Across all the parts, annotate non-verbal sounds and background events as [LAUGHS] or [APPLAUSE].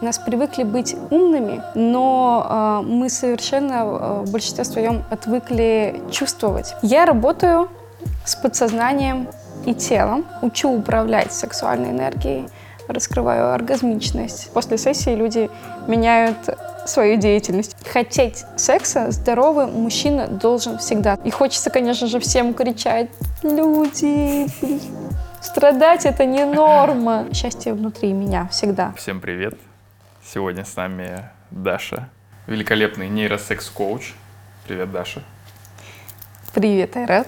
нас привыкли быть умными, но э, мы совершенно э, в большинстве своем отвыкли чувствовать. Я работаю с подсознанием и телом, учу управлять сексуальной энергией, раскрываю оргазмичность. После сессии люди меняют свою деятельность. Хотеть секса здоровый мужчина должен всегда. И хочется, конечно же, всем кричать, люди, страдать это не норма. Счастье внутри меня всегда. Всем привет. Сегодня с нами Даша, великолепный нейросекс-коуч. Привет, Даша. Привет, Айрат.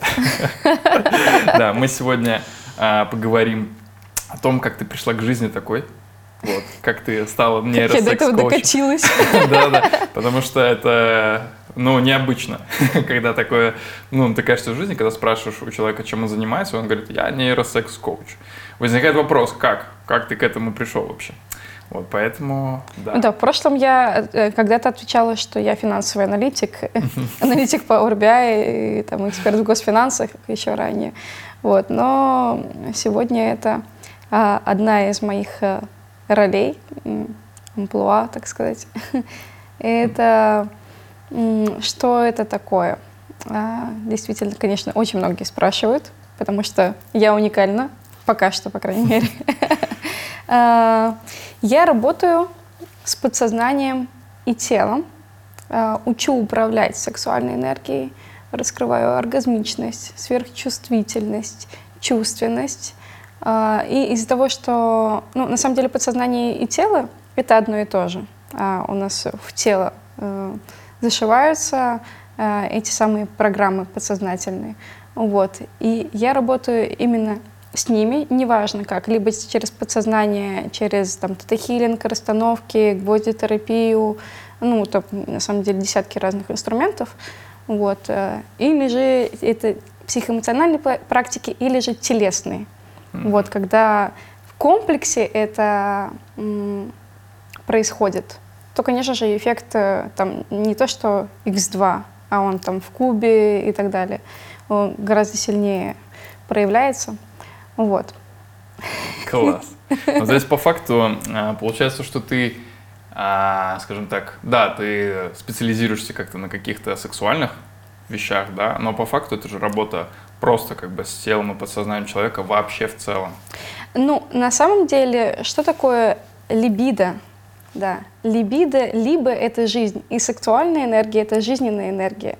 [LAUGHS] Да, мы сегодня а, поговорим о том, как ты пришла к жизни такой. Вот, как ты стала нейросекс-коучем. Как я до этого докатилась. [LAUGHS] Да, да, потому что это, ну, необычно, [LAUGHS] когда такое, ну, ты кажется в жизни, когда спрашиваешь у человека, чем он занимается, он говорит, я нейросекс-коуч. Возникает вопрос, как? Как ты к этому пришел вообще? Вот, поэтому, да. Да, в прошлом я э, когда-то отвечала, что я финансовый аналитик, [LAUGHS] аналитик по BI, и, там, эксперт в госфинансах еще ранее. Вот, но сегодня это а, одна из моих а, ролей, амплуа, так сказать. [LAUGHS] это что это такое? А, действительно, конечно, очень многие спрашивают, потому что я уникальна, пока что, по крайней мере. А, [LAUGHS] я работаю с подсознанием и телом, а, учу управлять сексуальной энергией, раскрываю оргазмичность, сверхчувствительность, чувственность. А, и из-за того, что ну, на самом деле подсознание и тело — это одно и то же. У нас в тело э, зашиваются э, эти самые программы подсознательные. Вот. И я работаю именно с ними, неважно как, либо через подсознание, через там тета-хилинг, расстановки, гвоздитерапию, ну, то, на самом деле десятки разных инструментов, вот, э, или же это психоэмоциональные практики, или же телесные, mm-hmm. вот, когда в комплексе это м, происходит, то, конечно же, эффект э, там не то, что x2, а он там в кубе и так далее, он гораздо сильнее проявляется. Вот. Класс. Но здесь по факту а, получается, что ты, а, скажем так, да, ты специализируешься как-то на каких-то сексуальных вещах, да, но по факту это же работа просто как бы с телом и подсознанием человека вообще в целом. Ну, на самом деле, что такое либидо? Да, либидо, либо это жизнь, и сексуальная энергия — это жизненная энергия.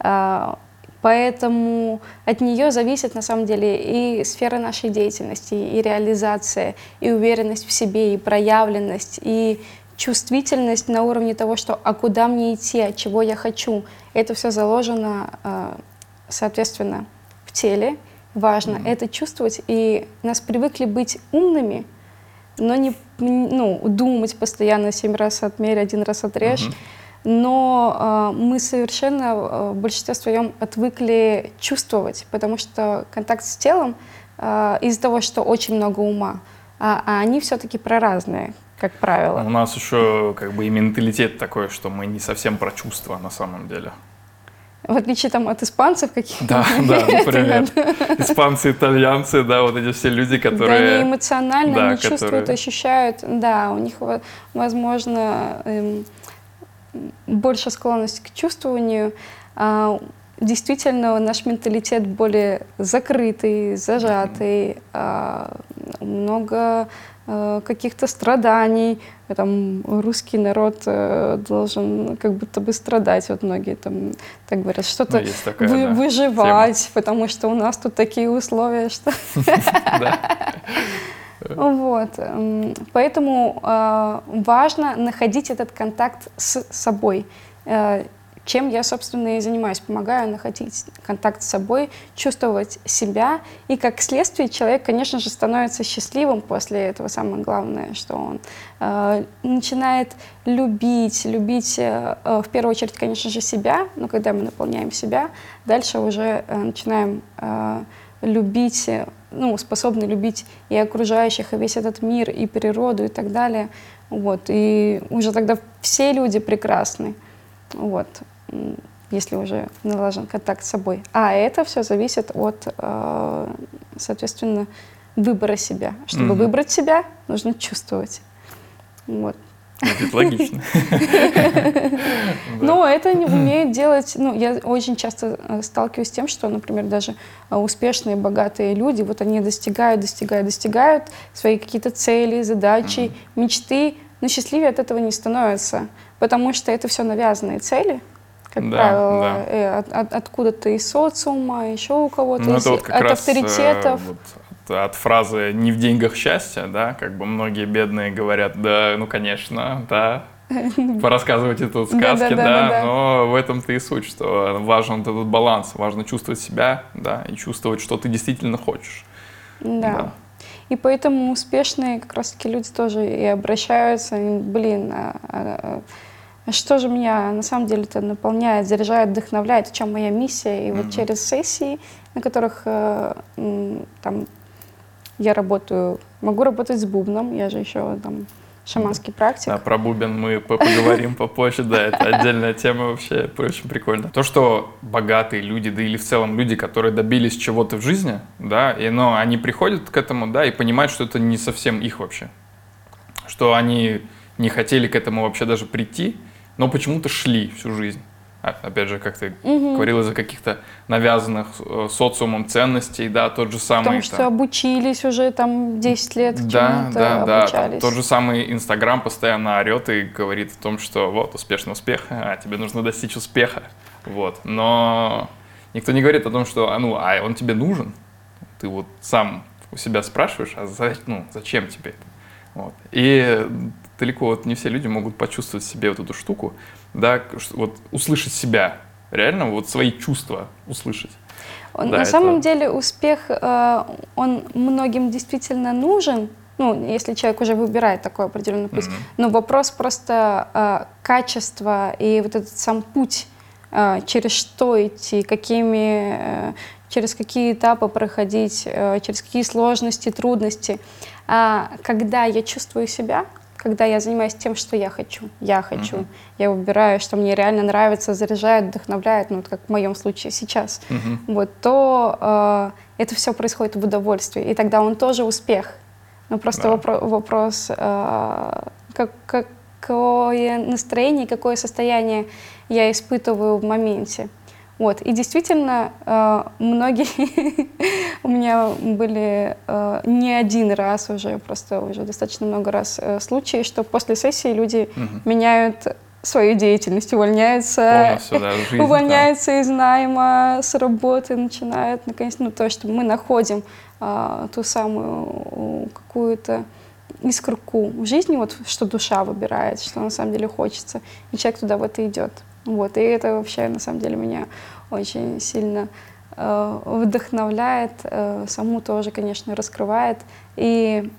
Uh-huh. Поэтому от нее зависит на самом деле и сфера нашей деятельности, и реализация, и уверенность в себе, и проявленность, и чувствительность на уровне того, что а куда мне идти, а чего я хочу. Это все заложено, а, соответственно, в теле. Важно mm-hmm. это чувствовать. И нас привыкли быть умными, но не ну, думать постоянно семь раз отмерь, один раз отрежь. Mm-hmm но э, мы совершенно э, в большинстве своем отвыкли чувствовать, потому что контакт с телом э, из-за того, что очень много ума, а, а они все-таки про разные, как правило. У нас еще как бы и менталитет такой, что мы не совсем про чувства на самом деле. В отличие там от испанцев каких-то. Да, да, [LAUGHS] например. Испанцы, итальянцы, да, вот эти все люди, которые... Да, они эмоционально, да, они которые... чувствуют, ощущают. Да, у них, возможно, эм, больше склонность к чувствованию. А, действительно, наш менталитет более закрытый, зажатый, а, много а, каких-то страданий. Там русский народ э, должен как будто бы страдать. Вот многие там так говорят, что-то ну, такая, вы, да, выживать, тема. потому что у нас тут такие условия, что... [LAUGHS] Вот. Поэтому э, важно находить этот контакт с собой. Э, чем я, собственно, и занимаюсь. Помогаю находить контакт с собой, чувствовать себя. И как следствие человек, конечно же, становится счастливым после этого. Самое главное, что он э, начинает любить, любить э, в первую очередь, конечно же, себя. Но когда мы наполняем себя, дальше уже э, начинаем э, любить ну, способны любить и окружающих, и весь этот мир, и природу, и так далее. Вот. И уже тогда все люди прекрасны. Вот. Если уже налажен контакт с собой. А это все зависит от, э, соответственно, выбора себя. Чтобы mm-hmm. выбрать себя, нужно чувствовать. Вот. Звучит логично. Но это не умеют делать, ну, я очень часто э, сталкиваюсь с тем, что, например, даже э, успешные, богатые люди, вот они достигают, достигают, достигают свои какие-то цели, задачи, мечты, но счастливее от этого не становятся, потому что это все навязанные цели, как Да, правило, да. э, от- от- откуда-то из социума, еще у кого-то, Ну, из- вот от раз, авторитетов. э, вот от, фразы «не в деньгах счастье», да, как бы многие бедные говорят, да, ну, конечно, да, [LAUGHS] порассказывайте тут сказки, да, но в этом-то и суть, что важен вот этот баланс, важно чувствовать себя, да, и чувствовать, что ты действительно хочешь. Да. И поэтому успешные как раз-таки люди тоже и обращаются, и, блин, а, а, а что же меня на самом деле-то наполняет, заряжает, вдохновляет, в чем моя миссия. И вот Мгм. через сессии, на которых э, там я работаю, могу работать с бубном, я же еще там шаманский практик. Да, про бубен мы по- поговорим [LAUGHS] попозже, да, это отдельная тема вообще, очень прикольно. То, что богатые люди, да или в целом люди, которые добились чего-то в жизни, да, и, но они приходят к этому, да, и понимают, что это не совсем их вообще, что они не хотели к этому вообще даже прийти, но почему-то шли всю жизнь. А, Опять же, как ты Мгм. говорил, из-за каких-то навязанных э, социумом ценностей, да, тот же самый... Потому там, что обучились уже там 10 лет да, да, да. Там тот же самый Инстаграм постоянно орет и говорит о том, что вот успешный успех, [LAUGHS] а тебе нужно достичь успеха. Вот. Но никто не говорит о том, что а, ну, а он тебе нужен. Ты вот сам у себя спрашиваешь, а за- ну, зачем тебе это? Вот. И далеко вот не все люди могут почувствовать в себе вот эту штуку, да, вот услышать себя, реально вот свои чувства услышать. Он- Да, На это- самом деле успех, э, он многим действительно нужен, ну, если человек уже выбирает такой определенный путь. Мгм. Но вопрос просто э, качества и вот этот сам путь, э, через что идти, какими, э, через какие этапы проходить, э, через какие сложности, трудности. А когда я чувствую себя, когда я занимаюсь тем, что я хочу, я хочу, Мгм. я выбираю, что мне реально нравится, заряжает, вдохновляет, ну, вот как в моем случае сейчас, Мгм. вот, то э, это все происходит в удовольствии, и тогда он тоже успех. Но просто Да. вопро- вопрос, э, как, какое настроение, какое состояние я испытываю в моменте. Вот. И действительно, э, многие [LAUGHS] у меня были э, не один раз уже, просто уже достаточно много раз э, случаи, что после сессии люди Мгм. меняют свою деятельность, увольняются, Полностью, да, жизнь. да. [LAUGHS] увольняются из найма, с работы начинают, наконец, ну, то, что мы находим а, ту самую какую-то искорку в жизни, вот что душа выбирает, что на самом деле хочется, и человек туда в это идет. Вот, и это вообще на самом деле меня очень сильно э, вдохновляет, э, саму тоже, конечно, раскрывает. И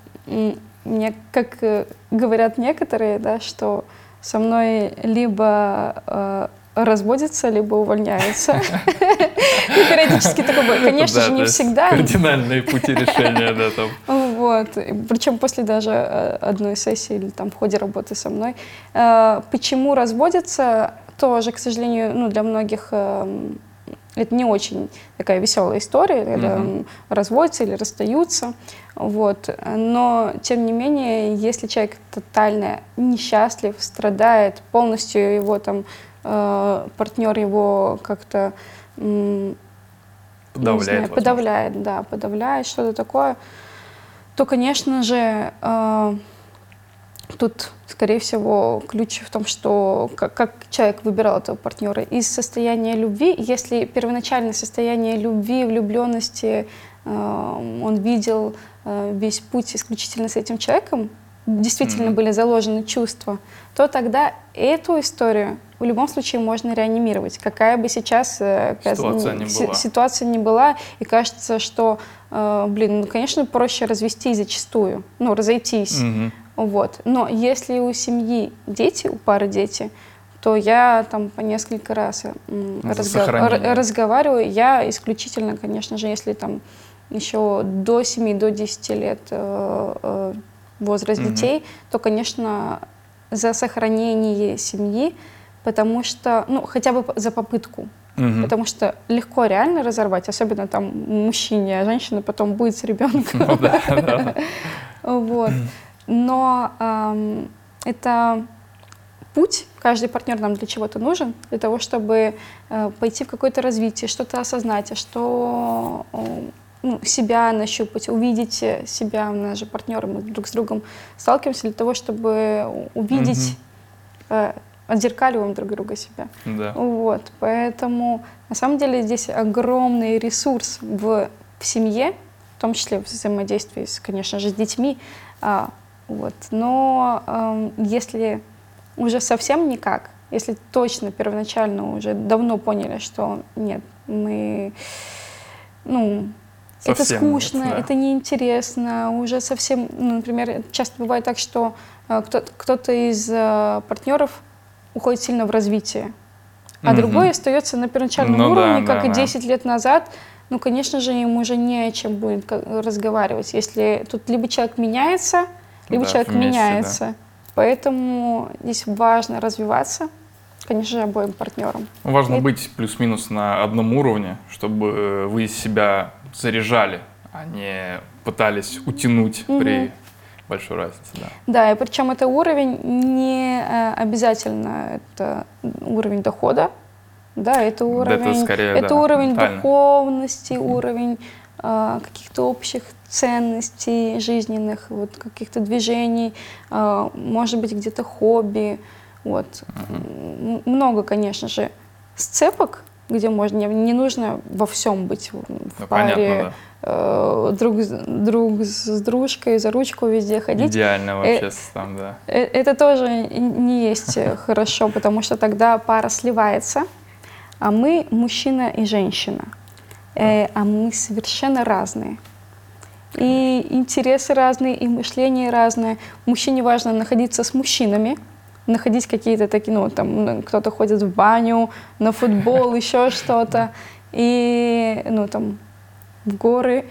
мне, как э, говорят некоторые, да, что со мной либо э, разводятся, либо увольняются. И периодически такое. Конечно же, не всегда. Кардинальные пути решения, да, там. Вот. Причем после даже э, одной сессии или там в ходе работы со мной. Э, Почему разводятся, тоже, к сожалению, ну, для многих эм, это не очень такая веселая история, когда м, разводятся или расстаются. Вот. Но, тем не менее, если человек тотально несчастлив, страдает, полностью его там партнер его как-то не Подавляет. знаю, подавляет, да, подавляет что-то такое, то, конечно же, э, тут, скорее всего, ключ в том, что как, как человек выбирал этого партнера из состояния любви. Если первоначальное состояние любви, влюбленности, э, он видел э, весь путь исключительно с этим человеком, действительно Мгм. были заложены чувства, то тогда эту историю в любом случае можно реанимировать. Какая бы сейчас э, Ситуация не си- была. ситуация не была, и кажется, что, э, блин, ну, конечно, проще развестись зачастую, ну, разойтись. Мгм. Вот. Но если у семьи дети, у пары дети, то я там по несколько раз э, м, За разга- сохранение. р- разговариваю. Я исключительно, конечно же, если там еще до 7, до 10 лет э, э, возраст Мгм. детей, то, конечно, за сохранение семьи, потому что, ну, хотя бы за попытку. Мгм. Потому что легко реально разорвать, особенно там мужчине, а женщина потом будет с ребенком. Ну. [LAUGHS] Вот. Но ам, это путь, каждый партнер нам для чего-то нужен, для того, чтобы э, пойти в какое-то развитие, что-то осознать, что э, ну, себя нащупать, увидеть себя, у нас же партнеры, мы друг с другом сталкиваемся для того, чтобы увидеть, э, отзеркаливаем друг друга себя. Да. Вот, поэтому на самом деле здесь огромный ресурс в, в семье, в том числе в взаимодействии, с, конечно же, с детьми. А, вот. Но э, если уже совсем никак, если точно первоначально уже давно поняли, что нет, мы, ну, это Совсем скучно, нет, да. это неинтересно, уже совсем, ну, например, часто бывает так, что э, кто- кто-то из э, партнеров уходит сильно в развитие, а Мгм. другой остается на первоначальном Ну да, уровне, да, как и да. 10 лет назад. Ну, конечно же, ему уже не о чем будет разговаривать, если тут либо человек меняется, либо Да, человек вместе, да. меняется. Поэтому здесь важно развиваться, конечно же, обоим партнерам. Важно И- быть плюс-минус на одном уровне, чтобы э, вы себя заряжали, а не пытались утянуть при большой разнице. Да. Да, и причем это уровень не э, обязательно это уровень дохода, да, это уровень, скорее, это да, уровень ментально. духовности, уровень каких-то общих ценностей жизненных, вот каких-то движений, э, может быть где-то хобби, вот М, много, конечно же, сцепок, где можно не, не нужно во всем быть в Ну, паре, понятно, э, друг, с- друг с дружкой за ручку везде да. ходить. Идеально вообще там, да. Э, Это тоже не есть э, [LAUGHS] хорошо, потому что тогда пара сливается, а мы мужчина и женщина, Э, а мы совершенно разные. И интересы разные, и мышление разное. Мужчине важно находиться с мужчинами, находить какие-то такие, ну, там, ну, кто-то ходит в баню, на футбол, [LAUGHS] еще что-то. И, ну, там, в горы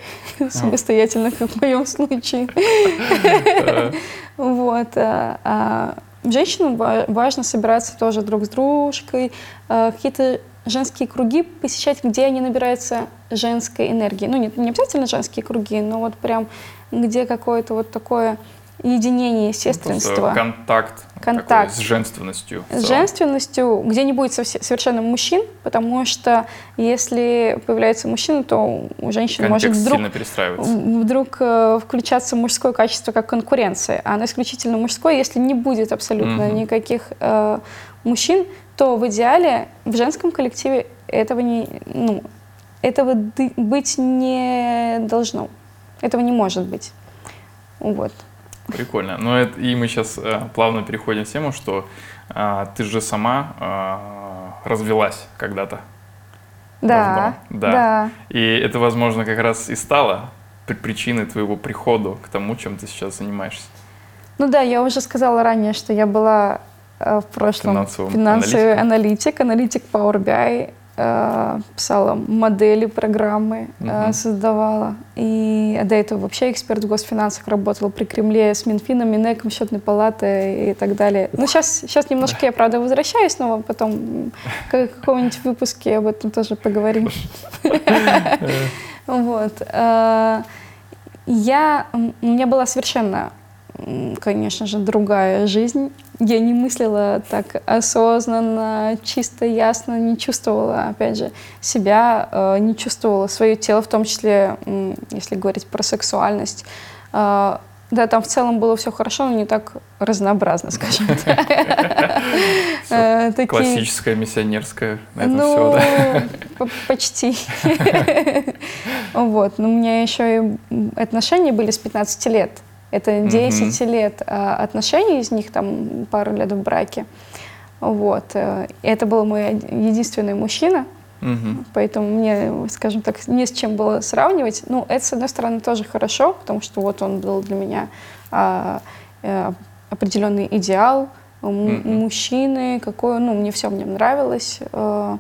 самостоятельно, как в моем случае. [LAUGHS] Вот. а, а женщинам ва- важно собираться тоже друг с дружкой, а, какие-то женские круги посещать, где они набираются женской энергии. Ну, не, не обязательно женские круги, но вот прям где какое-то вот такое единение, Просто естественство. контакт, Контакт. такой с женственностью. С женственностью, где не будет совершенно мужчин, потому что если появляется мужчина, то у женщины может вдруг вдруг э, включаться мужское качество как конкуренция, а оно исключительно мужское, если не будет абсолютно Мгм. никаких э, мужчин, то в идеале в женском коллективе этого не, ну, этого быть не должно, этого не может быть. Вот. Прикольно. Но это, и мы сейчас плавно переходим в тему, что а, ты же сама а, развелась когда-то. Да, Давно, да. да. И это, возможно, как раз и стало при- причиной твоего прихода к тому, чем ты сейчас занимаешься. Ну да, я уже сказала ранее, что я была э, в прошлом Финансовым финансовый аналитик, аналитик Power BI, э, писала модели, программы, э, Мгм. создавала. И до этого вообще эксперт в госфинансах работала при Кремле с Минфином, Минэком, Счетной палатой и так далее. Ну сейчас, сейчас немножко я, правда, возвращаюсь, но потом в каком-нибудь выпуске об этом тоже поговорим. [LAUGHS] Вот. э, Я, у меня была совершенно, конечно же, другая жизнь. Я не мыслила так осознанно, чисто, ясно, не чувствовала, опять же, себя, э, не чувствовала свое тело, в том числе, если говорить про сексуальность. Э, Да, там в целом было все хорошо, но не так разнообразно, скажем так. [LAUGHS] Э, Классическая миссионерская на этом ну, все, да? [LAUGHS] почти. [LAUGHS] Вот. Но у меня еще и отношения были с 15 лет. Это 10 лет а, отношений, из них там пару лет в браке. Вот. э, Это был мой единственный мужчина, Мгм. поэтому мне, скажем так, не с чем было сравнивать. Ну, это, с одной стороны, тоже хорошо, потому что вот он был для меня а, э, определенный идеал Мгм. мужчины, какой, ну, мне все в нем нравилось. э,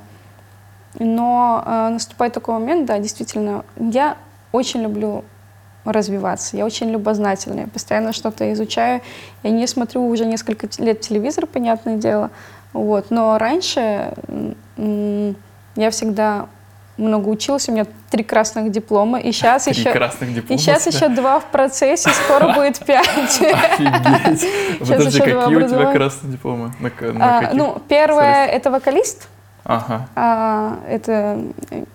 но э, наступает такой момент, да, действительно, я очень люблю развиваться, я очень любознательная, постоянно что-то изучаю. Я не смотрю уже несколько лет телевизор, понятное дело, вот, но раньше я всегда много училась, у меня три красных диплома, и сейчас Три еще... красных диплома. И сейчас еще два в процессе, скоро будет пять. Офигеть. [LAUGHS] Подожди, какие у тебя красные дипломы? А, Ну, первое это вокалист, а, это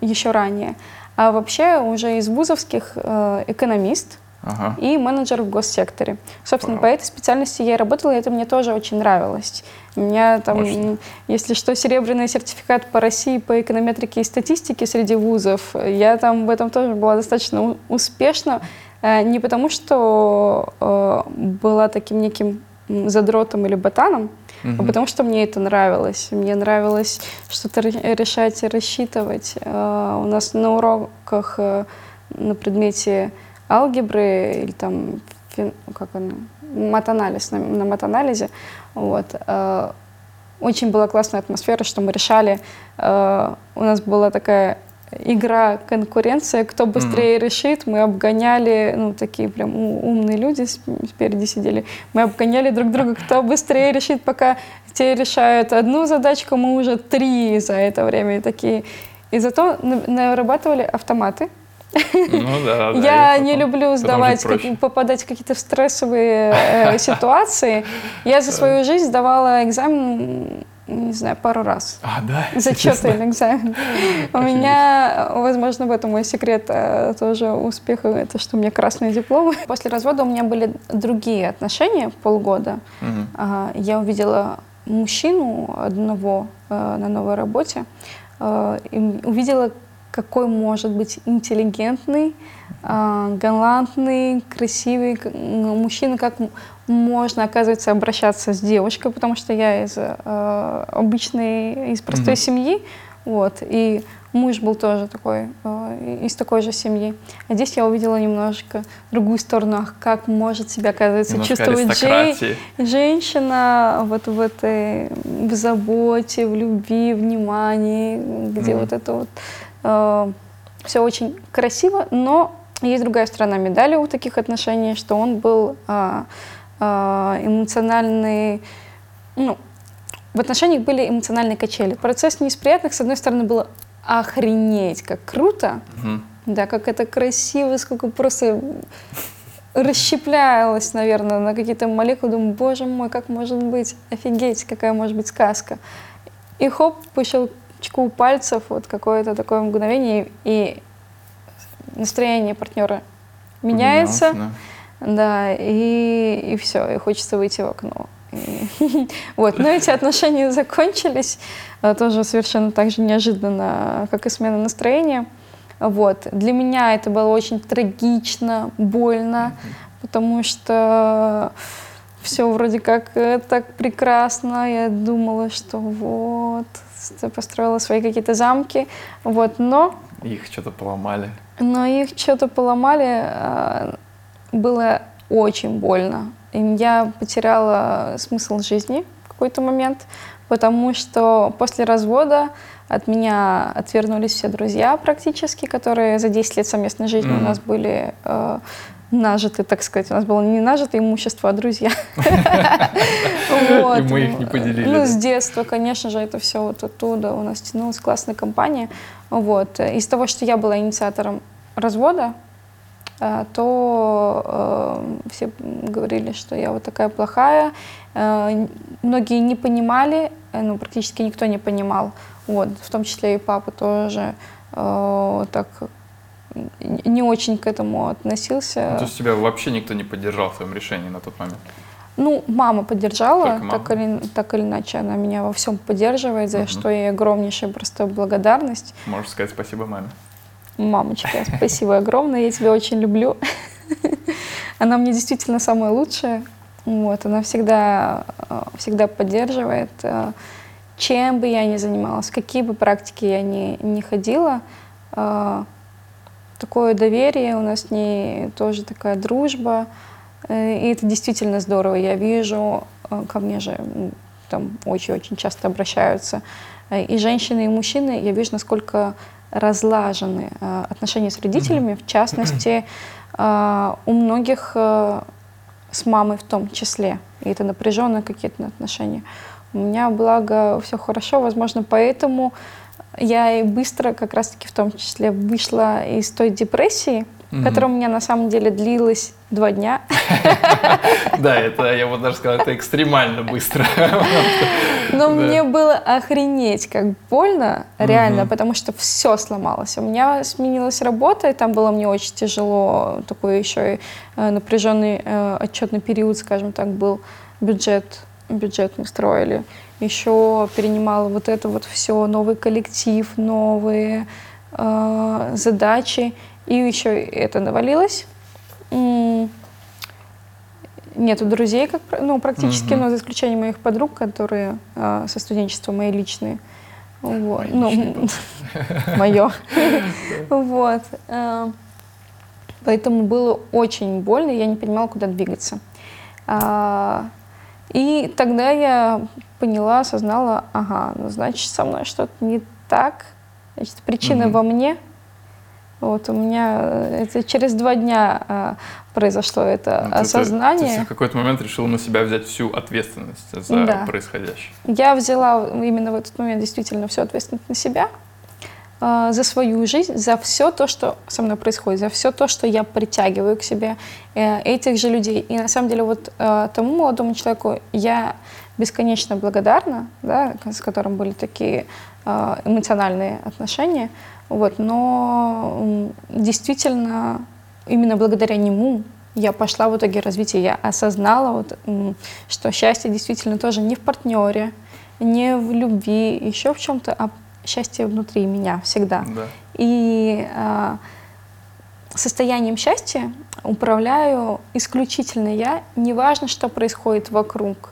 еще ранее. А вообще уже из вузовских э, экономист Ага. и менеджер в госсекторе. Собственно, Вау. по этой специальности я и работала, и это мне тоже очень нравилось. У меня там, Мощно. если что, серебряный сертификат по России по эконометрике и статистике среди вузов. Я там в этом тоже была достаточно успешна. Э, Не потому, что э, была таким неким задротом или ботаном, а Мгм. потому что мне это нравилось. Мне нравилось что-то ре- решать и рассчитывать. Э, У нас на уроках э, на предмете алгебры или там как она, матанализ, на, на матанализе, вот, э, очень была классная атмосфера, что мы решали, э, у нас была такая игра, конкуренция, кто быстрее решит, мы обгоняли, ну, такие прям умные люди спереди сидели, мы обгоняли друг друга, кто быстрее решит, пока те решают одну задачку, мы уже три за это время и такие. И зато на- нарабатывали автоматы, Ну да, да. [LAUGHS] я не люблю сдавать, как- попадать в какие-то стрессовые э, [LAUGHS] ситуации. Я за свою жизнь сдавала экзамен, не знаю, пару раз. А, да? [LAUGHS] Зачеты или экзамен. [LAUGHS] У меня, возможно, в этом мой секрет э, тоже успеха, это что у меня красные дипломы. [LAUGHS] После развода у меня были другие отношения полгода. А, Я увидела мужчину одного э, на новой работе, э, и увидела, какой может быть интеллигентный, галантный, красивый мужчина, как можно, оказывается, обращаться с девушкой, потому что я из э, обычной, из простой Мгм. семьи, вот, и муж был тоже такой, э, из такой же семьи. А здесь я увидела немножко другую сторону, как может себя, оказывается, Немножко чувствовать аристократии. женщина вот в этой, в заботе, в любви, внимании, где Мгм. вот это вот все очень красиво, но есть другая сторона медали у таких отношений, что он был а, а, эмоциональный, ну, в отношениях были эмоциональные качели. Процесс не из приятных, с одной стороны, было охренеть, как круто, Мгм. да, как это красиво, сколько просто расщеплялось, наверное, на какие-то молекулы. Думаю, боже мой, как может быть, офигеть, какая может быть сказка. И хоп, по щелчку пальцев, вот какое-то такое мгновение, и настроение партнера меняется. Поменялось, Да, и, и все, и хочется выйти в окно. И- [LAUGHS] Вот, но эти отношения закончились а, тоже совершенно так же неожиданно, как и смена настроения. Вот. Для меня это было очень трагично, больно, потому что все вроде как э, так прекрасно. Я думала, что вот, ст- построила свои какие-то замки. Вот, но да. Их что-то поломали. но их что-то поломали, а, было очень больно. И я потеряла смысл жизни в какой-то момент, потому что после развода от меня отвернулись все друзья практически, которые за 10 лет совместной жизни у Мгм. нас были э, нажиты, так сказать. У нас было не нажитое имущество, а друзья. [LAUGHS] И мы их не поделили, Ну, с детства, конечно же, это все вот оттуда у нас тянулась классная компания. Вот. Из того, что я была инициатором развода, э, то э, все говорили, что я вот такая плохая. Э, Многие не понимали, э, ну, практически никто не понимал. Вот, в том числе и папа тоже э, так не очень к этому относился. Ну, то есть тебя вообще никто не поддержал в твоем решении на тот момент? Ну, мама поддержала, Только мама? Так, или, так или иначе, она меня во всем поддерживает, за Мгм. что ей огромнейшая просто благодарность. Можешь сказать спасибо маме. Мамочка, [LAUGHS] спасибо огромное, я тебя очень люблю. [LAUGHS] Она мне действительно самая лучшая. Вот, она всегда, э, всегда поддерживает. э, Чем бы я ни занималась, какие бы практики я ни, ни ходила, э, такое доверие, у нас с ней тоже такая дружба. Э, И это действительно здорово. Я вижу, э, ко мне же там очень-очень часто обращаются э, и женщины, и мужчины. Я вижу, насколько разлажены отношения с родителями, в частности, у многих с мамой в том числе. и это напряженные какие-то отношения. У меня, благо, все хорошо, возможно, поэтому я и быстро как раз-таки в том числе вышла из той депрессии, mm которая у меня на самом деле длилась два дня. [LAUGHS] Да, это, я вот даже сказал, это экстремально быстро. [LAUGHS] Но мне было охренеть как больно, реально, потому что все сломалось. У меня сменилась работа, и там было мне очень тяжело, такой еще и э, напряженный э, отчетный период, скажем так, был бюджет, бюджет мы строили. Еще перенимала вот это вот все, новый коллектив, новые э, задачи. И еще это навалилось. Нету друзей, как, ну, практически, угу. но за исключением моих подруг, которые э, со студенчества мои личные. Вот. Ну, [LAUGHS] мое. [LAUGHS] Вот. Э, поэтому было очень больно, я не понимала, куда двигаться. А, и тогда я поняла, осознала, ага, ну, значит, со мной что-то не так, значит, причина во мне – вот у меня э, это через два дня а, произошло это ну, осознание. Ты, ты в какой-то момент решил на себя взять всю ответственность за да. происходящее. Я взяла именно в этот момент действительно всю ответственность на себя, а, за свою жизнь, за все то, что со мной происходит, за все то, что я притягиваю к себе э, этих же людей. И на самом деле вот э, тому молодому человеку я бесконечно благодарна, да, с которым были такие э, эмоциональные отношения. Вот, но действительно именно благодаря нему я пошла в итоге развития, я осознала, вот, что счастье действительно тоже не в партнере, не в любви, еще в чем-то, а счастье внутри меня всегда. Да. И а, состоянием счастья управляю исключительно я, неважно, что происходит вокруг.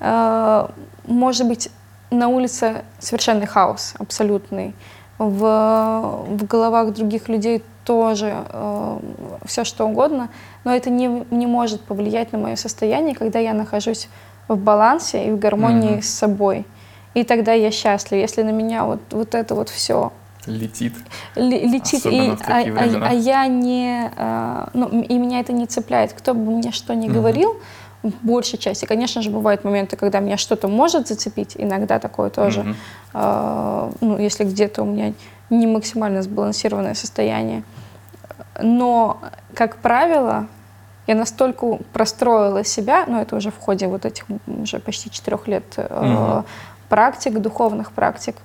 А, может быть, на улице совершенный хаос абсолютный в, в головах других людей тоже э, все что угодно, но это не, не может повлиять на мое состояние, когда я нахожусь в балансе и в гармонии mm-hmm. с собой. И тогда я счастлив. Если на меня вот, вот это вот все летит. летит, и, а, а, а я не, а, ну, и меня это не цепляет. Кто бы мне что ни mm-hmm. говорил, большей части. Конечно же, бывают моменты, когда меня что-то может зацепить, иногда такое тоже. Mm-hmm. Э, ну, если где-то у меня не максимально сбалансированное состояние. Но, как правило, я настолько простроила себя, ну, это уже в ходе вот этих уже почти четырех лет э, mm-hmm. практик, духовных практик,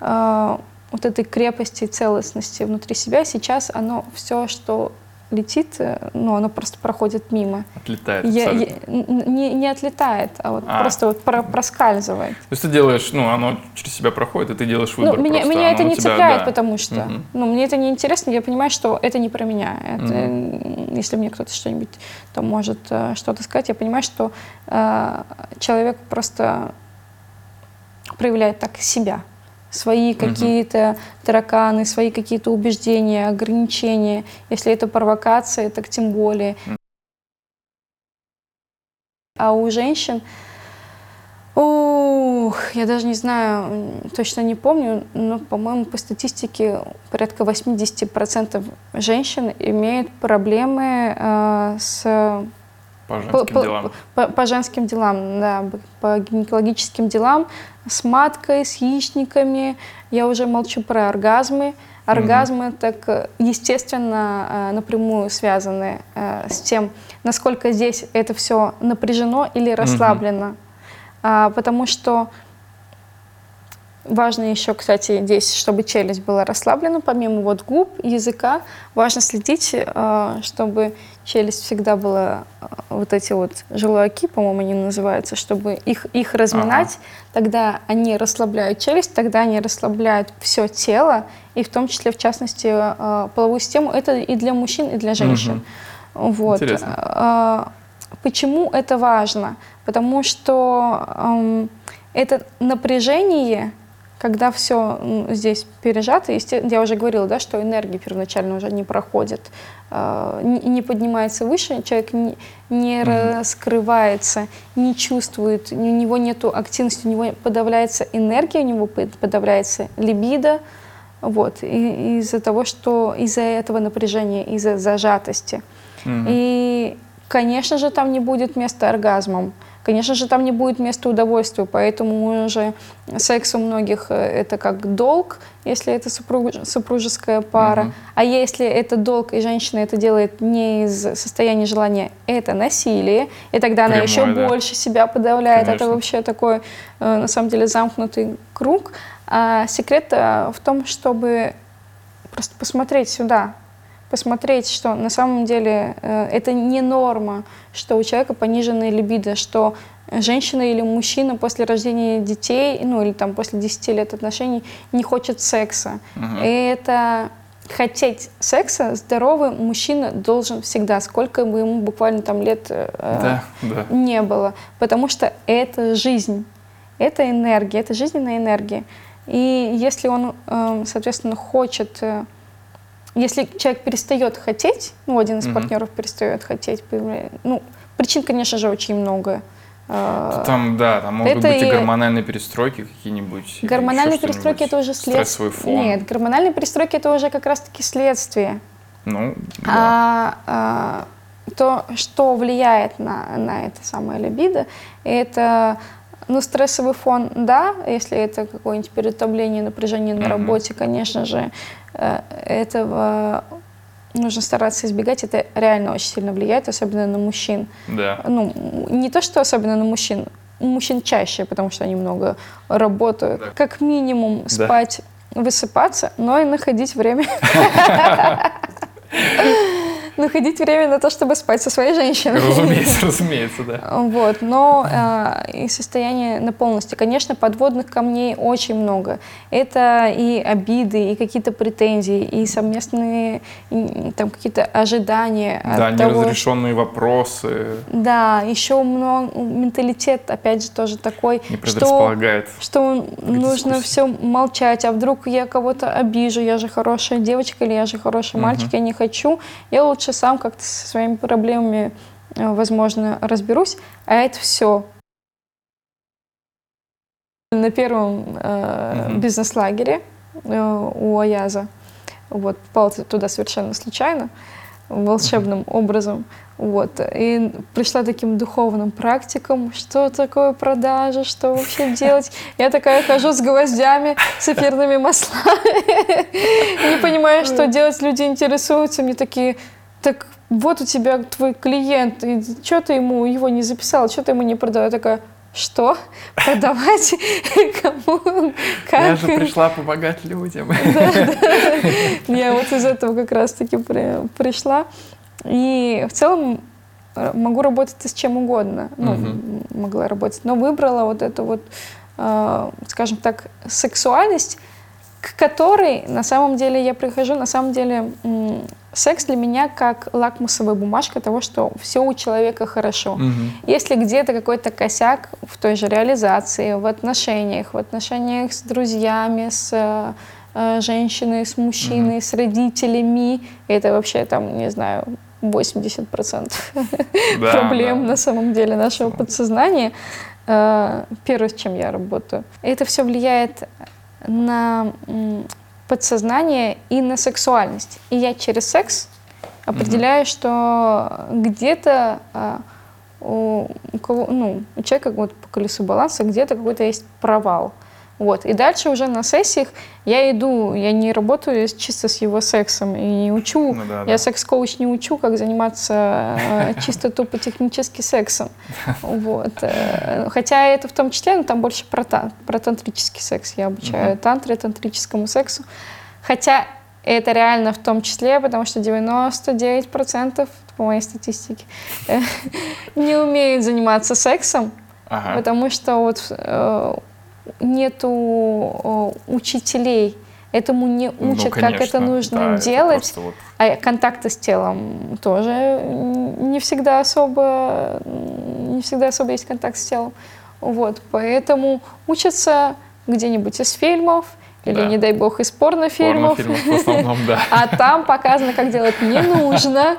э, вот этой крепости и целостности внутри себя, сейчас оно все, что летит, э, ну, оно просто проходит мимо. Отлетает я, я, не, не отлетает, а вот а. просто вот про, проскальзывает. То есть ты делаешь, ну, оно через себя проходит, и ты делаешь ну, выбор ну, меня, просто, меня это не тебя, цепляет, да. потому что, угу. ну, мне это не интересно, я понимаю, что это не про меня. Это, угу. Если мне кто-то что-нибудь там может э, что-то сказать, я понимаю, что э, человек просто проявляет так себя свои какие-то тараканы, свои какие-то убеждения, ограничения. Если это провокация, так тем более. А у женщин, ух, я даже не знаю, точно не помню, но, по-моему, по статистике порядка 80% женщин имеют проблемы э, с по женским по, делам. По, по, по женским делам, да, по гинекологическим делам, с маткой, с яичниками. Я уже молчу про оргазмы. Оргазмы угу. так естественно э, напрямую связаны э, с тем, насколько здесь это все напряжено или расслаблено. Угу. Потому что Важно еще, кстати, здесь, чтобы челюсть была расслаблена, помимо вот губ, языка, важно следить, э, чтобы челюсть всегда была, э, вот эти вот желуаки, по-моему, они называются, чтобы их, их разминать, ага. тогда они расслабляют челюсть, тогда они расслабляют все тело, и в том числе, в частности, э, половую систему. Это и для мужчин, и для женщин. Угу. Вот. Интересно. Почему это важно? Потому что эм, это напряжение когда все здесь пережато, я уже говорила, да, что энергия первоначально уже не проходит, а, не поднимается выше, человек не, не mm-hmm. раскрывается, не чувствует, у него нет активности, у него подавляется энергия, у него подавляется либидо, вот, и, из-за того, что из-за этого напряжения, из-за зажатости. Mm-hmm. И, конечно же, там не будет места оргазмам Конечно же, там не будет места удовольствию, поэтому уже секс у многих э, это как долг, если это супружеская пара. Угу. А если это долг, и женщина это делает не из состояния желания, это насилие, и тогда Прямое, она еще да. больше себя подавляет. Конечно. Это вообще такой, э, на самом деле, замкнутый круг. А секрет в том, чтобы просто посмотреть сюда, посмотреть, что на самом деле э, это не норма, что у человека пониженная либидо, что женщина или мужчина после рождения детей, ну или там после 10 лет отношений не хочет секса. Угу. И это хотеть секса здоровый мужчина должен всегда, сколько бы ему буквально там лет э, да, да. не было, потому что это жизнь, это энергия, это жизненная энергия. И если он, э, соответственно, хочет э, если человек перестает хотеть, ну, один из mm-hmm. партнеров перестает хотеть, ну, причин, конечно же, очень много. А, там, да, там могут это быть и гормональные перестройки какие-нибудь. Гормональные перестройки это уже следствие. Нет, гормональные перестройки это уже как раз-таки следствие. Ну, да. а, а, то, что влияет на, на это самое либидо, это ну, стрессовый фон, да, если это какое-нибудь переутомление, напряжение на mm-hmm. работе, конечно же, э, этого нужно стараться избегать. Это реально очень сильно влияет, особенно на мужчин. Да. Ну, не то, что особенно на мужчин, у мужчин чаще, потому что они много работают. Да. Как минимум спать, да. высыпаться, но и находить время [LAUGHS] находить время на то, чтобы спать со своей женщиной. Разумеется, разумеется, да. Вот, но э, и состояние на полностью. Конечно, подводных камней очень много. Это и обиды, и какие-то претензии, и совместные и, там какие-то ожидания. Да, неразрешенные того, вопросы. Да, еще много, менталитет, опять же, тоже такой, Не что, что нужно все молчать, а вдруг я кого-то обижу, я же хорошая девочка или я же хороший угу. мальчик, я не хочу. Я лучше лучше сам как-то со своими проблемами, э, возможно, разберусь, а это все. На первом э, угу. бизнес-лагере э, у Аяза, вот, попал туда совершенно случайно, волшебным угу. образом, вот, и пришла таким духовным практиком, что такое продажа, что вообще [LAUGHS] делать. Я такая хожу с гвоздями, с эфирными маслами, [LAUGHS] не понимаю, что делать, люди интересуются, мне такие, так вот у тебя твой клиент, и что ты ему его не записал, что ты ему не продал? Я такая, что? [LAUGHS] Продавать? [LAUGHS] Кому? Как? Я же пришла помогать людям. [LAUGHS] Да, да. Я вот из этого как раз-таки пришла. И в целом э, могу работать с чем угодно. Ну, угу. могла работать. Но выбрала вот эту вот, э, скажем так, сексуальность, к которой на самом деле я прихожу, на самом деле секс для меня как лакмусовая бумажка того, что все у человека хорошо. Угу. Если где-то какой-то косяк в той же реализации, в отношениях, в отношениях с друзьями, с э, женщиной, с мужчиной, угу. с родителями, это вообще там, не знаю, 80% [LAUGHS] да, проблем да. на самом деле нашего подсознания. Э, первое, с чем я работаю. Это все влияет на подсознание и на сексуальность. И я через секс определяю, mm-hmm. что где-то а, у, у, кого, ну, у человека вот по колесу баланса где-то какой-то есть провал. Вот. И дальше уже на сессиях я иду, я не работаю чисто с его сексом и не учу. Ну, да, я да. секс-коуч не учу, как заниматься э, [LAUGHS] чисто тупо технически сексом. [LAUGHS] Вот. Э, хотя это в том числе, но там больше про, про тантрический секс. Я обучаю угу. тантре, тантрическому сексу. Хотя это реально в том числе, потому что 99% по моей статистике э, [LAUGHS] не умеют заниматься сексом, ага. потому что вот нету учителей, этому не ну, учат, ну, конечно, как это нужно да, делать. Это вот... А контакты с телом тоже не всегда особо, не всегда особо есть контакт с телом. Вот, поэтому учатся где-нибудь из фильмов, или, да. не дай бог, из порнофильмов. порнофильмов в основном, да. [LAUGHS] А там показано, как делать не нужно.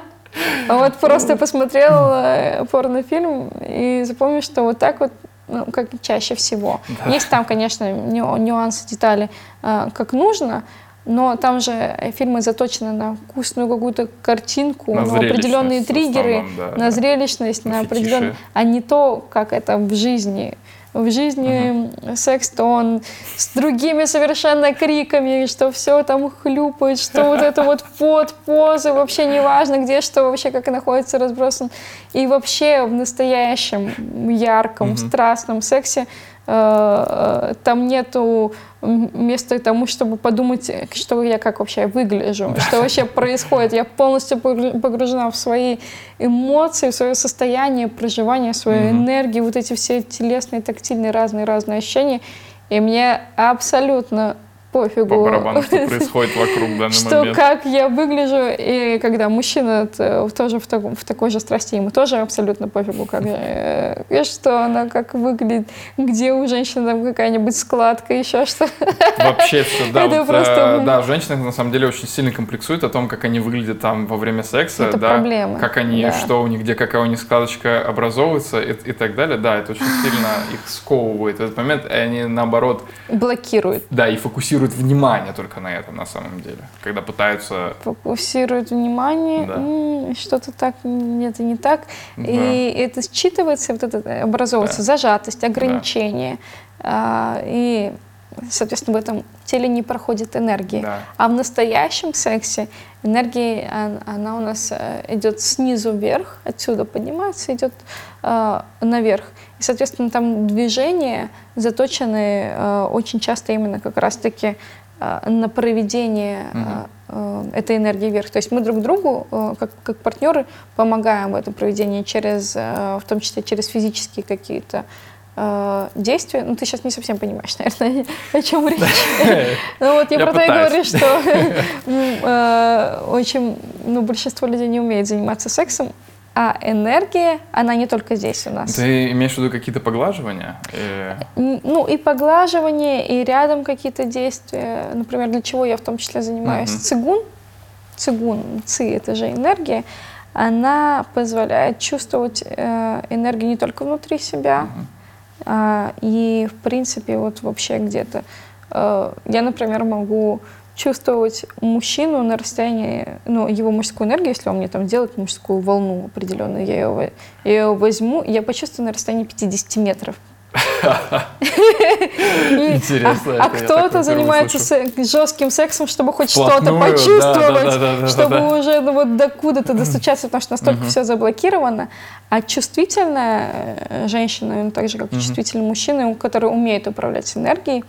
Вот просто посмотрел э, порнофильм и запомнил, что вот так вот ну, как чаще всего. Да. Есть там, конечно, нюансы, детали, э, как нужно, но там же фильмы заточены на вкусную какую-то картинку, На на, определенные триггеры, основном, да, на зрелищность, На на, определенные, а не то, как это в жизни. В жизни секс, то он с другими совершенно криками, что все там хлюпает, что вот это вот [LAUGHS] под позы, вообще не важно, где что вообще, как находится разбросан. И вообще в настоящем ярком, страстном сексе там нету места тому, чтобы подумать, э, что я как вообще выгляжу, что вообще происходит. Я полностью погру- погружена в свои эмоции, в свое состояние, проживание, свою энергию, вот эти все телесные, тактильные, разные-разные ощущения. И мне абсолютно пофигу. По барабану, что [LAUGHS] происходит вокруг в данный что момент. как я выгляжу, и когда мужчина тоже в, таком, в такой же страсти, ему тоже абсолютно пофигу, как, э, [LAUGHS] и что она как выглядит, где у женщины там какая-нибудь складка, еще что. Вообще все, да. Это вот, просто- э, да, женщины на самом деле очень сильно комплексуют о том, как они выглядят там во время секса, Это да, проблема, как они, да. что у них, где какая у них складочка образовывается и, и так далее. Да, это очень сильно их сковывает в этот момент, и они наоборот, Блокирует, да, и фокусируют внимание только на этом на самом деле, когда пытаются фокусирует внимание, Да. что-то так, это не так. И это считывается, вот это образовывается Да. зажатость, ограничение. А, и, соответственно, в этом теле не проходит энергии. Да. А в настоящем сексе энергия, он- она у нас э, идет снизу вверх, отсюда поднимается, идет э, наверх. И, соответственно, там движения заточены э, очень часто именно как раз-таки э, на проведение э, э, этой энергии вверх. То есть мы друг другу, э, как, как партнеры, помогаем в этом проведении через, э, в том числе через физические какие-то э, действия. Ну, ты сейчас не совсем понимаешь, [LAUGHS] наверное, о чем речь. [LAUGHS] Ну вот я про то и говорю, что [LAUGHS] э, очень, ну, большинство людей не умеет заниматься сексом, а энергия, она не только здесь у нас. Ты имеешь в виду какие-то поглаживания? Э, М, Ну, и поглаживание, и рядом какие-то действия. Например, для чего я в том числе занимаюсь. Мгм. Цигун, цигун, ци — это же энергия, она позволяет чувствовать э, энергию не только внутри себя, а, и, в принципе, вот вообще где-то. Э, я, например, могу чувствовать мужчину на расстоянии, ну, его мужскую энергию, если он мне там делает мужскую волну определенную, я ее, я ее возьму, я почувствую на расстоянии 50 метров. Интересно, а- кто-то занимается жестким сексом, чтобы хоть что-то почувствовать, чтобы уже ну, вот докуда-то достучаться, потому что настолько все заблокировано. А чувствительная э, женщина, ну, так же как и чувствительный мужчина, который умеет управлять энергией,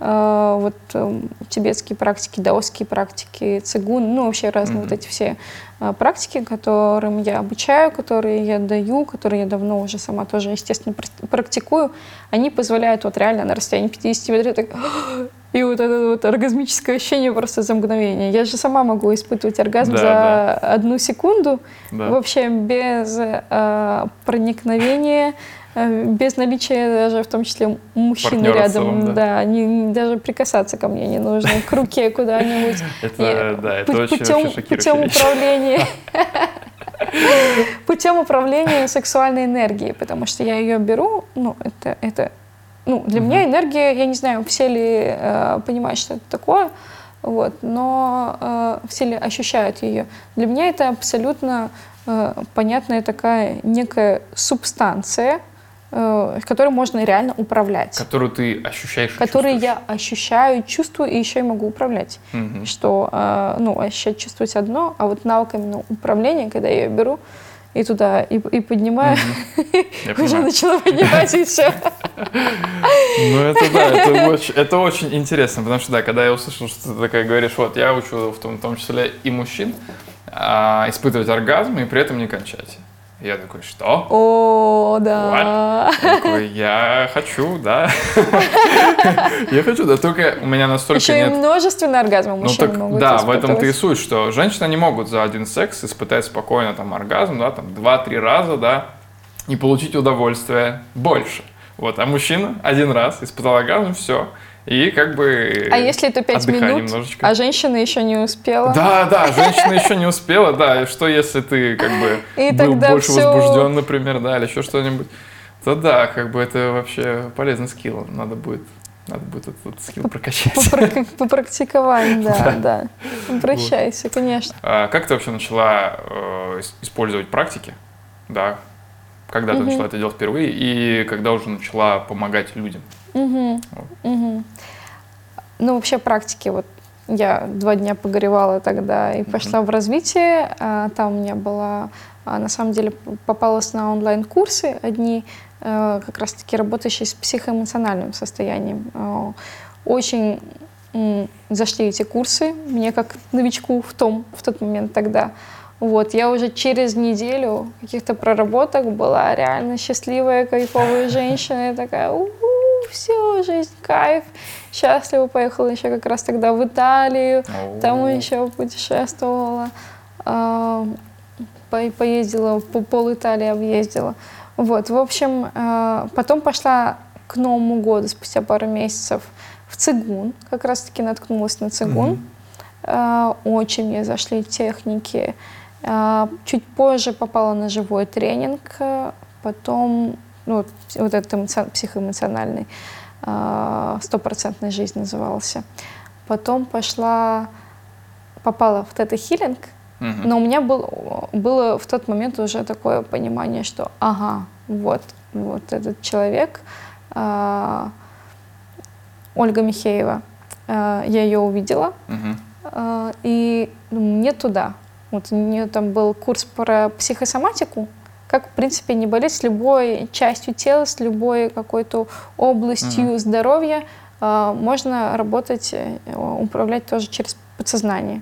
вот э, тибетские практики, даосские практики, цигун, ну вообще разные вот эти все э, практики, которым я обучаю, которые я даю, которые я давно уже сама тоже, естественно, пр- практикую, они позволяют вот реально на расстоянии 50 метров так [GASPS] и вот это вот оргазмическое ощущение просто за мгновение. Я же сама могу испытывать оргазм Да, за да. одну секунду, Да. вообще без э, проникновения, без наличия даже в том числе мужчины Партнера рядом, целом, да. не- не- даже прикасаться ко мне не нужно, к руке куда-нибудь. [LAUGHS] Это, да, это пу- очень путем, путем управления [LAUGHS] [LAUGHS] путем управления сексуальной энергией, потому что я ее беру, ну это это ну для меня энергия, я не знаю, все ли э, понимают, что это такое, вот, но э, все ли ощущают ее. Для меня это абсолютно э, понятная такая некая субстанция, э, которой можно реально управлять, Которую ты ощущаешь чувствуешь. я ощущаю, чувствую и еще и могу управлять Мгм. что э, ну, ощущать, чувствовать одно, а вот навык именно управления, когда я ее беру и туда и, и поднимаю, [LAUGHS] Я уже начала поднимать и все. [LAUGHS] Ну, это да, это очень, это очень интересно, потому что, да, когда я услышал, что ты такая говоришь, вот, я учу в том, в том числе и мужчин а, испытывать оргазм и при этом не кончать. Я такой, что? О, да. Такой, я хочу, да. [LAUGHS] Я хочу, да, только у меня настолько Еще и нет... множественный оргазм Ну мужчины так, могут да, в этом-то и испытывать. суть, что женщины не могут за один секс испытать спокойно там оргазм, да, там 2-3 раза, да, и получить удовольствие больше. Вот, а мужчина один раз испытал оргазм, все. И как бы... А если это 5 отдыхай минут, немножечко. а женщина еще не успела? Да, да, женщина еще не успела, да, и что если ты как бы И был больше всё- возбужден, например, да, или еще что-нибудь, то да, как бы это вообще полезный скилл, надо будет Надо будет этот скилл прокачать. Попра- Попрактиковать, да, [LAUGHS] да. Обращайся, конечно. А Как ты вообще начала э, ис- использовать практики? Да. Когда ты начала это делать впервые и когда уже начала помогать людям? Мгм, мгм. Ну, вообще практики, вот я два дня погоревала тогда и пошла в развитие. А, Там у меня была, а, на самом деле, попалась на онлайн-курсы одни, э, как раз-таки работающие с психоэмоциональным состоянием. А, Очень м, зашли эти курсы, мне как новичку в том, в тот момент тогда. Вот, я уже через неделю каких-то проработок была реально счастливая, кайфовая [LAUGHS] женщина. Я такая, все, жизнь, кайф. Счастливо поехала еще как раз тогда в Италию. Там О, еще путешествовала. по- Поездила, по пол Италии объездила. Вот, в общем, а, потом пошла к Новому году, спустя пару месяцев, в цигун. Как раз-таки наткнулась на цигун. А, Очень мне зашли техники. Чуть позже попала на живой тренинг, потом ну, вот этот эмоци- психоэмоциональный, а, стопроцентная жизнь назывался. Потом пошла, попала в тета-хилинг, Мгм. но у меня был, было в тот момент уже такое понимание, что ага, вот, вот этот человек, а, Ольга Михеева, а, я ее увидела, Мгм. а, и мне туда. Вот у нее там был курс про психосоматику, как, в принципе, не болеть с любой частью тела, с любой какой-то областью здоровья. а, можно работать, э, управлять тоже через подсознание.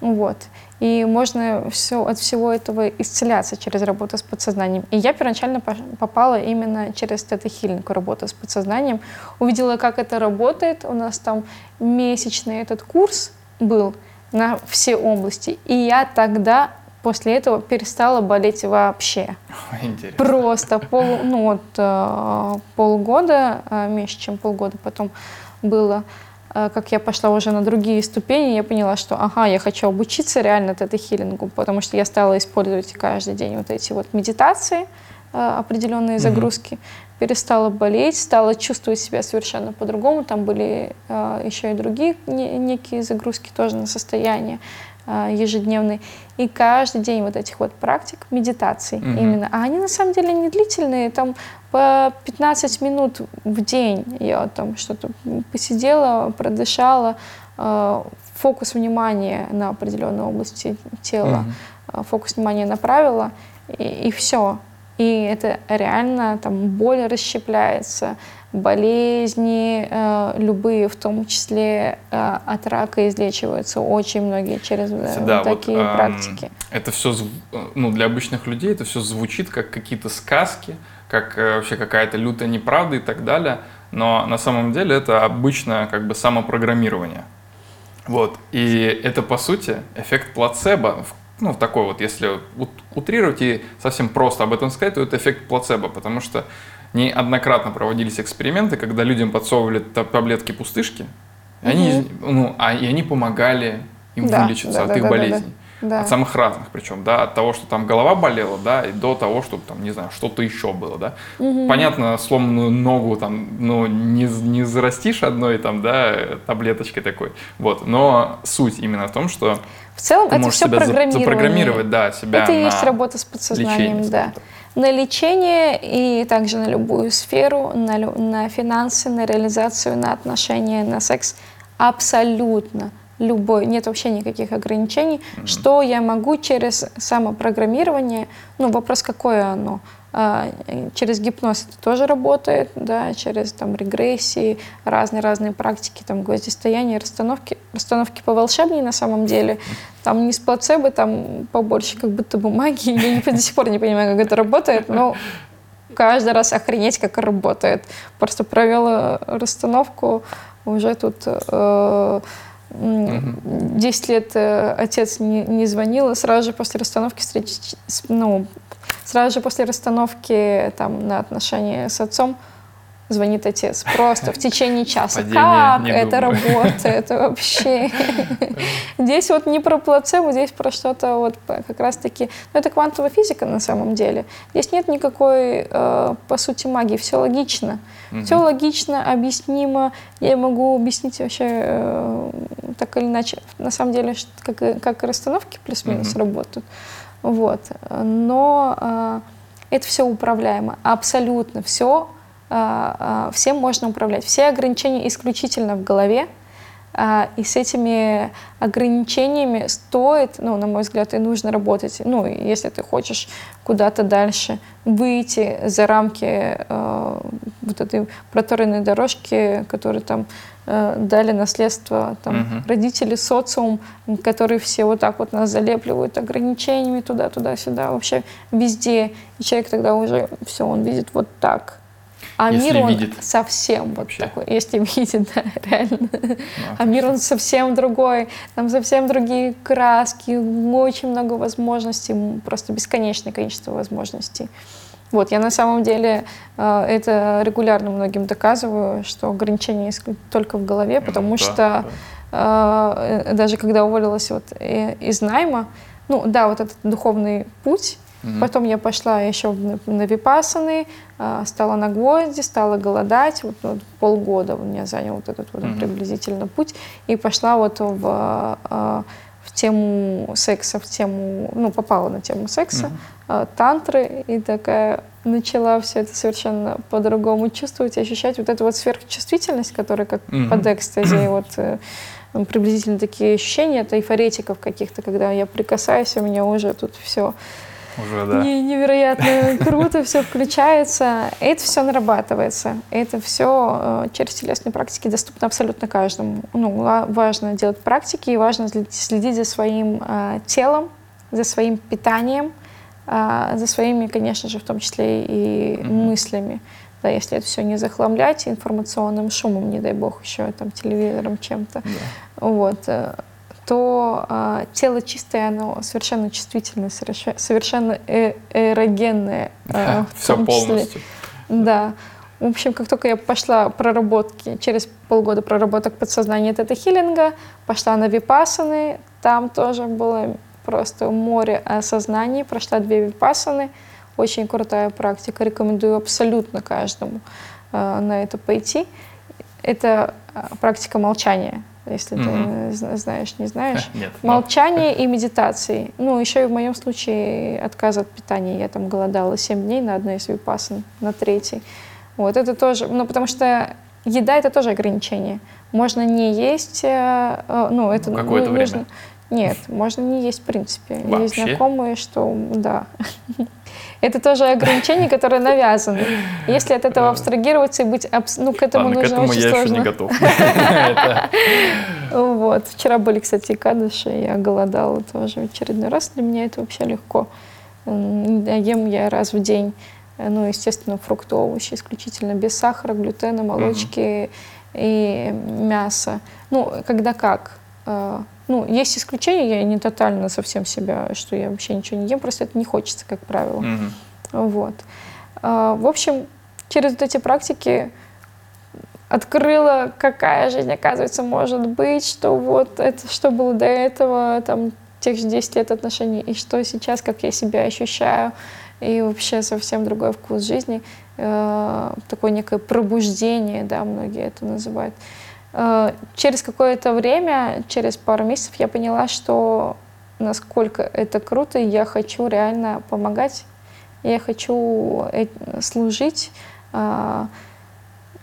Вот. И можно все, от всего этого исцеляться через работу с подсознанием. И я первоначально попала именно через тета-хилинг, работу с подсознанием. Увидела, как это работает. У нас там месячный этот курс был на все области. И я тогда после этого перестала болеть вообще. [LAUGHS] Интересно. Просто пол, ну вот, э, полгода, э, меньше, чем полгода потом было, э, как я пошла уже на другие ступени, я поняла, что ага, я хочу обучиться реально этой хилингу, потому что я стала использовать каждый день вот эти вот медитации, определенные загрузки, перестала болеть, стала чувствовать себя совершенно по-другому. Там были еще и другие не- некие загрузки тоже на состояние э, ежедневные. И каждый день вот этих вот практик, медитаций Мгм. именно. А они на самом деле не длительные, там по 15 минут в день я там что-то посидела, продышала, э, фокус внимания на определенной области тела, э, фокус внимания направила, и, все. И это реально там боль расщепляется, болезни э, любые, в том числе э, от рака излечиваются очень многие через э, Да, вот вот, такие эм, практики. Это все, ну, для обычных людей это все звучит как какие-то сказки, как вообще какая-то лютая неправда и так далее. Но на самом деле это обычное как бы самопрограммирование. Вот. И это, по сути, эффект плацебо. В- Ну, такой вот, если ут- утрировать и совсем просто об этом сказать, то это эффект плацебо, потому что неоднократно проводились эксперименты, когда людям подсовывали та- таблетки-пустышки, и они, ну, а, и они помогали им Да, вылечиться да, от да, их да, да, да. болезней. Да. От самых разных причем, да, от того, что там голова болела, да, и до того, что там, не знаю, что-то еще было, да. Понятно, сломанную ногу там, ну, не, не зарастишь одной там, да, таблеточкой такой, вот. Но суть именно в том, что В целом ты это можешь все себя запрограммировать, да, себя Это и есть работа с подсознанием, лечение, да. скажем. На лечение и также на любую сферу, на, на финансы, на реализацию, на отношения, на секс. Абсолютно любой, нет вообще никаких ограничений. Что я могу через самопрограммирование, ну вопрос какое оно, через гипноз это тоже работает, да, через там регрессии, разные-разные практики, там гвоздистояние, расстановки, расстановки по волшебнее на самом деле, там не с плацебо, там побольше как будто бы магии, я не- до сих пор не понимаю, как это работает, но каждый раз охренеть, как работает. Просто провела расстановку, уже тут э, м, 10 лет э, отец не, не звонил, и сразу же после расстановки встречи, с- ну, сразу же после расстановки там на отношения с отцом звонит отец. Просто в течение часа. Как это работает вообще? [LAUGHS] Здесь вот не про плацебо, здесь про что-то вот как раз-таки... Ну, это квантовая физика на самом деле. Здесь нет никакой, э, по сути, магии. Все логично. Все логично, объяснимо. Я могу объяснить вообще э, так или иначе. На самом деле, как, как расстановки плюс-минус работают. Вот. Но э, это все управляемо. Абсолютно все. Всем можно управлять. Все ограничения исключительно в голове. А, И с этими ограничениями стоит, ну, на мой взгляд, и нужно работать. Ну, если ты хочешь куда-то дальше выйти за рамки э, вот этой проторенной дорожки, которые там э, дали наследство там, Мгм. родители, социум, которые все вот так вот нас залепливают ограничениями туда, туда, сюда, вообще везде. И человек тогда уже все, он видит вот так. А Если мир он видит. совсем вот Вообще. такой, если [LAUGHS] видит, да, реально. Ну, А мир он совсем другой, там совсем другие краски, очень много возможностей, просто бесконечное количество возможностей. Вот, я на самом деле э, это регулярно многим доказываю, что ограничения иск- только в голове, потому да, что э, даже когда уволилась вот э, из найма, ну да, вот этот духовный путь, Мгм. Потом я пошла еще на, а, стала на гвозди, стала голодать. Вот, вот полгода у меня занял вот этот вот Мгм. приблизительно путь. И пошла вот в тему секса, в тему, ну, попала на тему секса, а, тантры, и такая начала все это совершенно по-другому чувствовать и ощущать. Вот эту вот сверхчувствительность, которая как Мгм. под экстази, вот э, м, приблизительно такие ощущения, это эйфоретиков каких-то, когда я прикасаюсь, у меня уже тут все Уже, да. не- невероятно круто, все включается. Это все нарабатывается. Это все через телесные практики доступно абсолютно каждому. Ну, ва- важно делать практики и важно следить за своим а, телом, за своим питанием, а, за своими, конечно же, в том числе и Мгм. мыслями. Да, если это все не захламлять информационным шумом, не дай бог, еще там телевизором чем-то, Да. вот, э, то а, тело чистое, оно совершенно чувствительное, соверше- совершенно э- эрогенное. а, в Все том числе. полностью. Да. В общем, как только я пошла проработки, через полгода проработок подсознания тета-хиллинга, пошла на випассаны, там тоже было просто море осознаний, прошла две випассаны, очень крутая практика, рекомендую абсолютно каждому э, на это пойти. Это э, практика молчания, если ты Мгм. э, зна- знаешь, не знаешь. [LAUGHS] Нет. но- Молчание и медитации. Ну, еще и в моем случае отказ от питания. Я там голодала 7 дней на одной из випасан, на третьей. Вот это тоже, ну, потому что еда это тоже ограничение. Можно не есть, э, э, ну, это Ну, какое-то ну, нужно- время. Нет, можно не есть в принципе. Есть Вообще? знакомые, что да. [LAUGHS] Это тоже ограничение, которое навязано. Если от этого абстрагироваться и быть, абс- ну, к этому Ладно, к нужно этому очень я еще сложно. не готов. [LAUGHS] Вот. Вчера были, кстати, кадыши, я голодала тоже в очередной раз. Для меня это вообще легко. Ем я раз в день, э, ну, естественно, фрукты, овощи, исключительно без сахара, глютена, молочки и мяса. Ну, когда как. Ну, есть исключения, я не тотально совсем себя, что я вообще ничего не ем, просто это не хочется, как правило. Мгм. Вот. А, В общем, через вот эти практики открыла, какая жизнь, оказывается, может быть, что вот это, что было до этого, там, тех же 10 лет отношений, и что сейчас, как я себя ощущаю, и вообще совсем другой вкус жизни, э, такое некое пробуждение, да, многие это называют. Э, через какое-то время, через пару месяцев я поняла, что насколько это круто, я хочу реально помогать я хочу э- служить, а,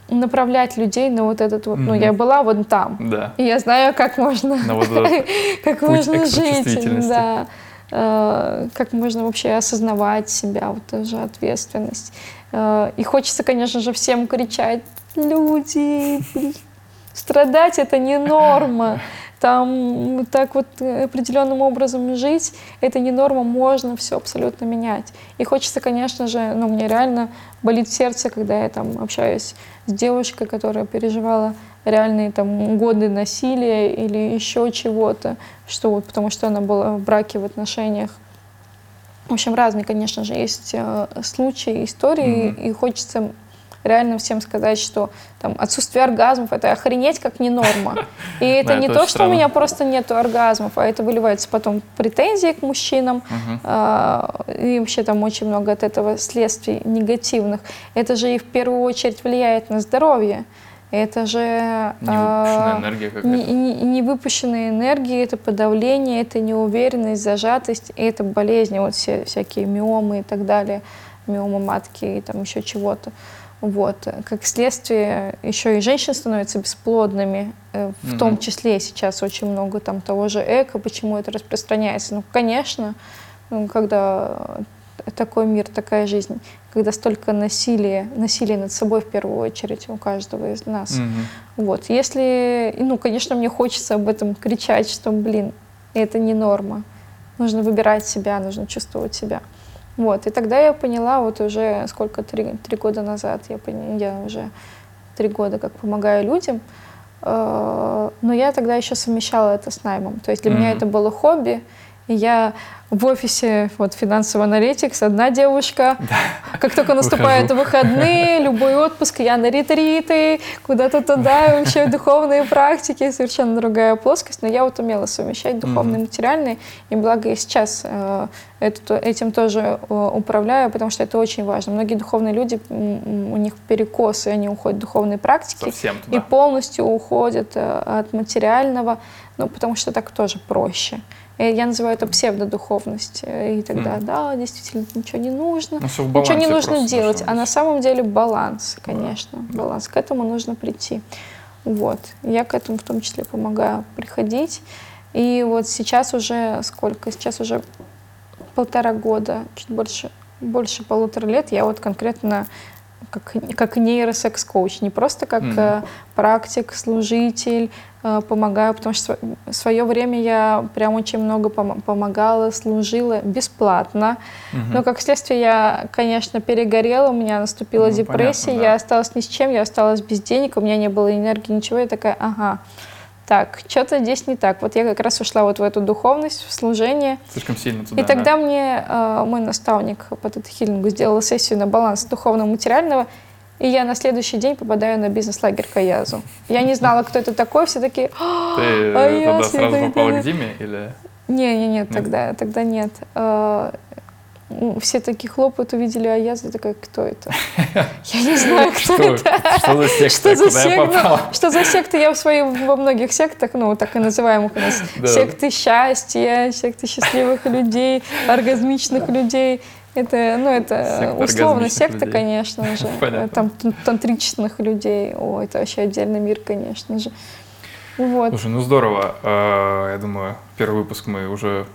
направлять людей на вот этот вот. Ну, Мгм. я была вот там. Да. И я знаю, как можно, вот [LAUGHS] как можно жить, да, Э, как можно вообще осознавать себя, вот тоже ответственность. Э, И хочется, конечно же, всем кричать, люди, страдать это не норма. Там так вот э, определенным образом жить, это не норма, можно все абсолютно менять. И хочется, конечно же, ну, мне реально болит сердце, когда я там общаюсь с девушкой, которая переживала реальные там годы насилия или еще чего-то, что вот потому что она была в браке, в отношениях. В общем, разные, конечно же, есть э, случаи, истории, Мгм. и хочется реально всем сказать, что там отсутствие оргазмов это охренеть как не норма. [LAUGHS] И это не то, что у меня просто нету оргазмов, а это выливается потом претензии к мужчинам. а, И вообще там очень много от этого следствий негативных. Это же и в первую очередь влияет на здоровье. Это же Невыпущенная а, энергия какая-то. не, не- невыпущенная энергия, это подавление, это неуверенность, зажатость, и это болезни, вот все всякие миомы и так далее, миомы матки и там еще чего-то. Вот. Как следствие, еще и женщины становятся бесплодными, э, в Мгм. том числе сейчас очень много там того же эко, почему это распространяется. Ну, конечно, ну, когда такой мир, такая жизнь, когда столько насилия, насилия над собой в первую очередь у каждого из нас. Мгм. Вот, если, ну, конечно, мне хочется об этом кричать, что, блин, это не норма. Нужно выбирать себя, нужно чувствовать себя. Вот, и тогда я поняла, вот уже сколько, три, три года назад, я, поня- я уже три года как помогаю людям, э, но я тогда еще совмещала это с наймом. То есть для меня Мгм. это было хобби, и я в офисе, вот, финансовый аналитикс, одна девушка. Как только наступают Выхожу. выходные, любой отпуск, я на ретриты, куда-то туда, вообще духовные практики, совершенно другая плоскость. Но я вот умела совмещать духовное и материальное, и благо я сейчас э, это- этим тоже э, управляю, потому что это очень важно. Многие духовные люди, у них перекосы, они уходят в духовные практики Совсем и туда. полностью уходят э, от материального, ну, потому что так тоже проще. Э, Я называю это псевдодуховность. Э, И тогда, Мгм. да, действительно, ничего не нужно. Ну, Ничего не нужно делать, а на самом деле баланс, конечно, баланс. К этому нужно прийти. Вот. Я к этому в том числе помогаю приходить. И вот сейчас уже сколько? Сейчас уже полтора года, чуть больше, больше полутора лет я вот конкретно как, как нейросекс-коуч, не просто как э, практик, служитель, э, помогаю, потому что в свое время я прям очень много пом- помогала, служила бесплатно. Мгм. Но как следствие я, конечно, перегорела, у меня наступила Ну, депрессия, понятно, да. я осталась ни с чем, я осталась без денег, у меня не было энергии, ничего, я такая, ага, так, что-то здесь не так. Вот я как раз ушла вот в эту духовность, в служение, Слишком сильно туда. и тогда да. мне э, мой наставник по тета-хиллингу сделал сессию на баланс духовного и материального, и я на следующий день попадаю на бизнес-лагерь Каязу. Я не знала, кто это такой, все такие, «А, Ты а тогда сразу попала к Диме или? не, не, нет, Нет? тогда, тогда нет. Все такие хлопают, увидели Аяза, я такая, кто это? [LAUGHS] Я не знаю, кто Что, это. что за секта? Что за секта? попала? Что за секта? Я в своей, во многих сектах, ну, так и называемых у нас, [LAUGHS] Да. секты счастья, секты счастливых людей, оргазмичных людей. Это, ну, это Секта условно секта, людей. конечно же. [LAUGHS] Понятно. Там тан- тантричных людей. О, это вообще отдельный мир, конечно же. Вот. Слушай, ну здорово. Э, Я думаю, первый выпуск мы уже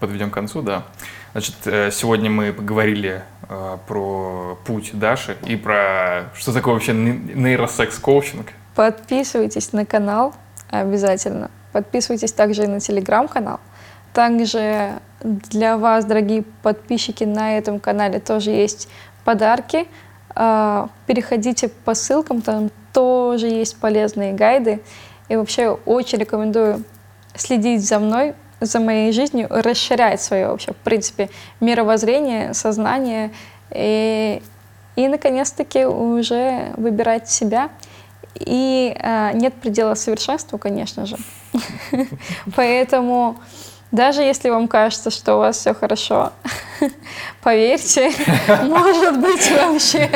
подведем к концу, да. Значит, э, сегодня мы поговорили э, про путь Даши и про что такое вообще ней- нейросекс-коучинг. Подписывайтесь на канал обязательно. Подписывайтесь также и на телеграм-канал. Также для вас, дорогие подписчики, на этом канале тоже есть подарки. А, Переходите по ссылкам, там тоже есть полезные гайды. И вообще очень рекомендую следить за мной, за моей жизнью, расширять свое вообще, в принципе, мировоззрение, сознание и, и наконец-таки уже выбирать себя. И а, нет предела совершенству, конечно же. [LAUGHS] Поэтому даже если вам кажется, что у вас все хорошо, [LAUGHS] поверьте, [LAUGHS] может быть вообще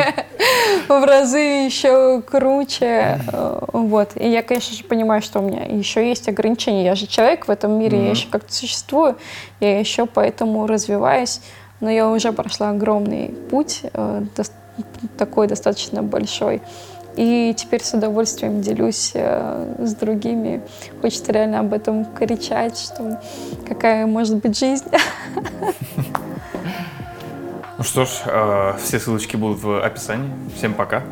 в разы еще круче. Э, Вот. И я, конечно же, понимаю, что у меня еще есть ограничения. Я же человек в этом мире, я еще как-то существую, я еще поэтому развиваюсь. Но я уже прошла огромный путь, э, такой достаточно большой. И теперь с удовольствием делюсь э, с другими. Хочется реально об этом кричать, что какая может быть жизнь. Ну что ж, э, все ссылочки будут в описании. Всем пока.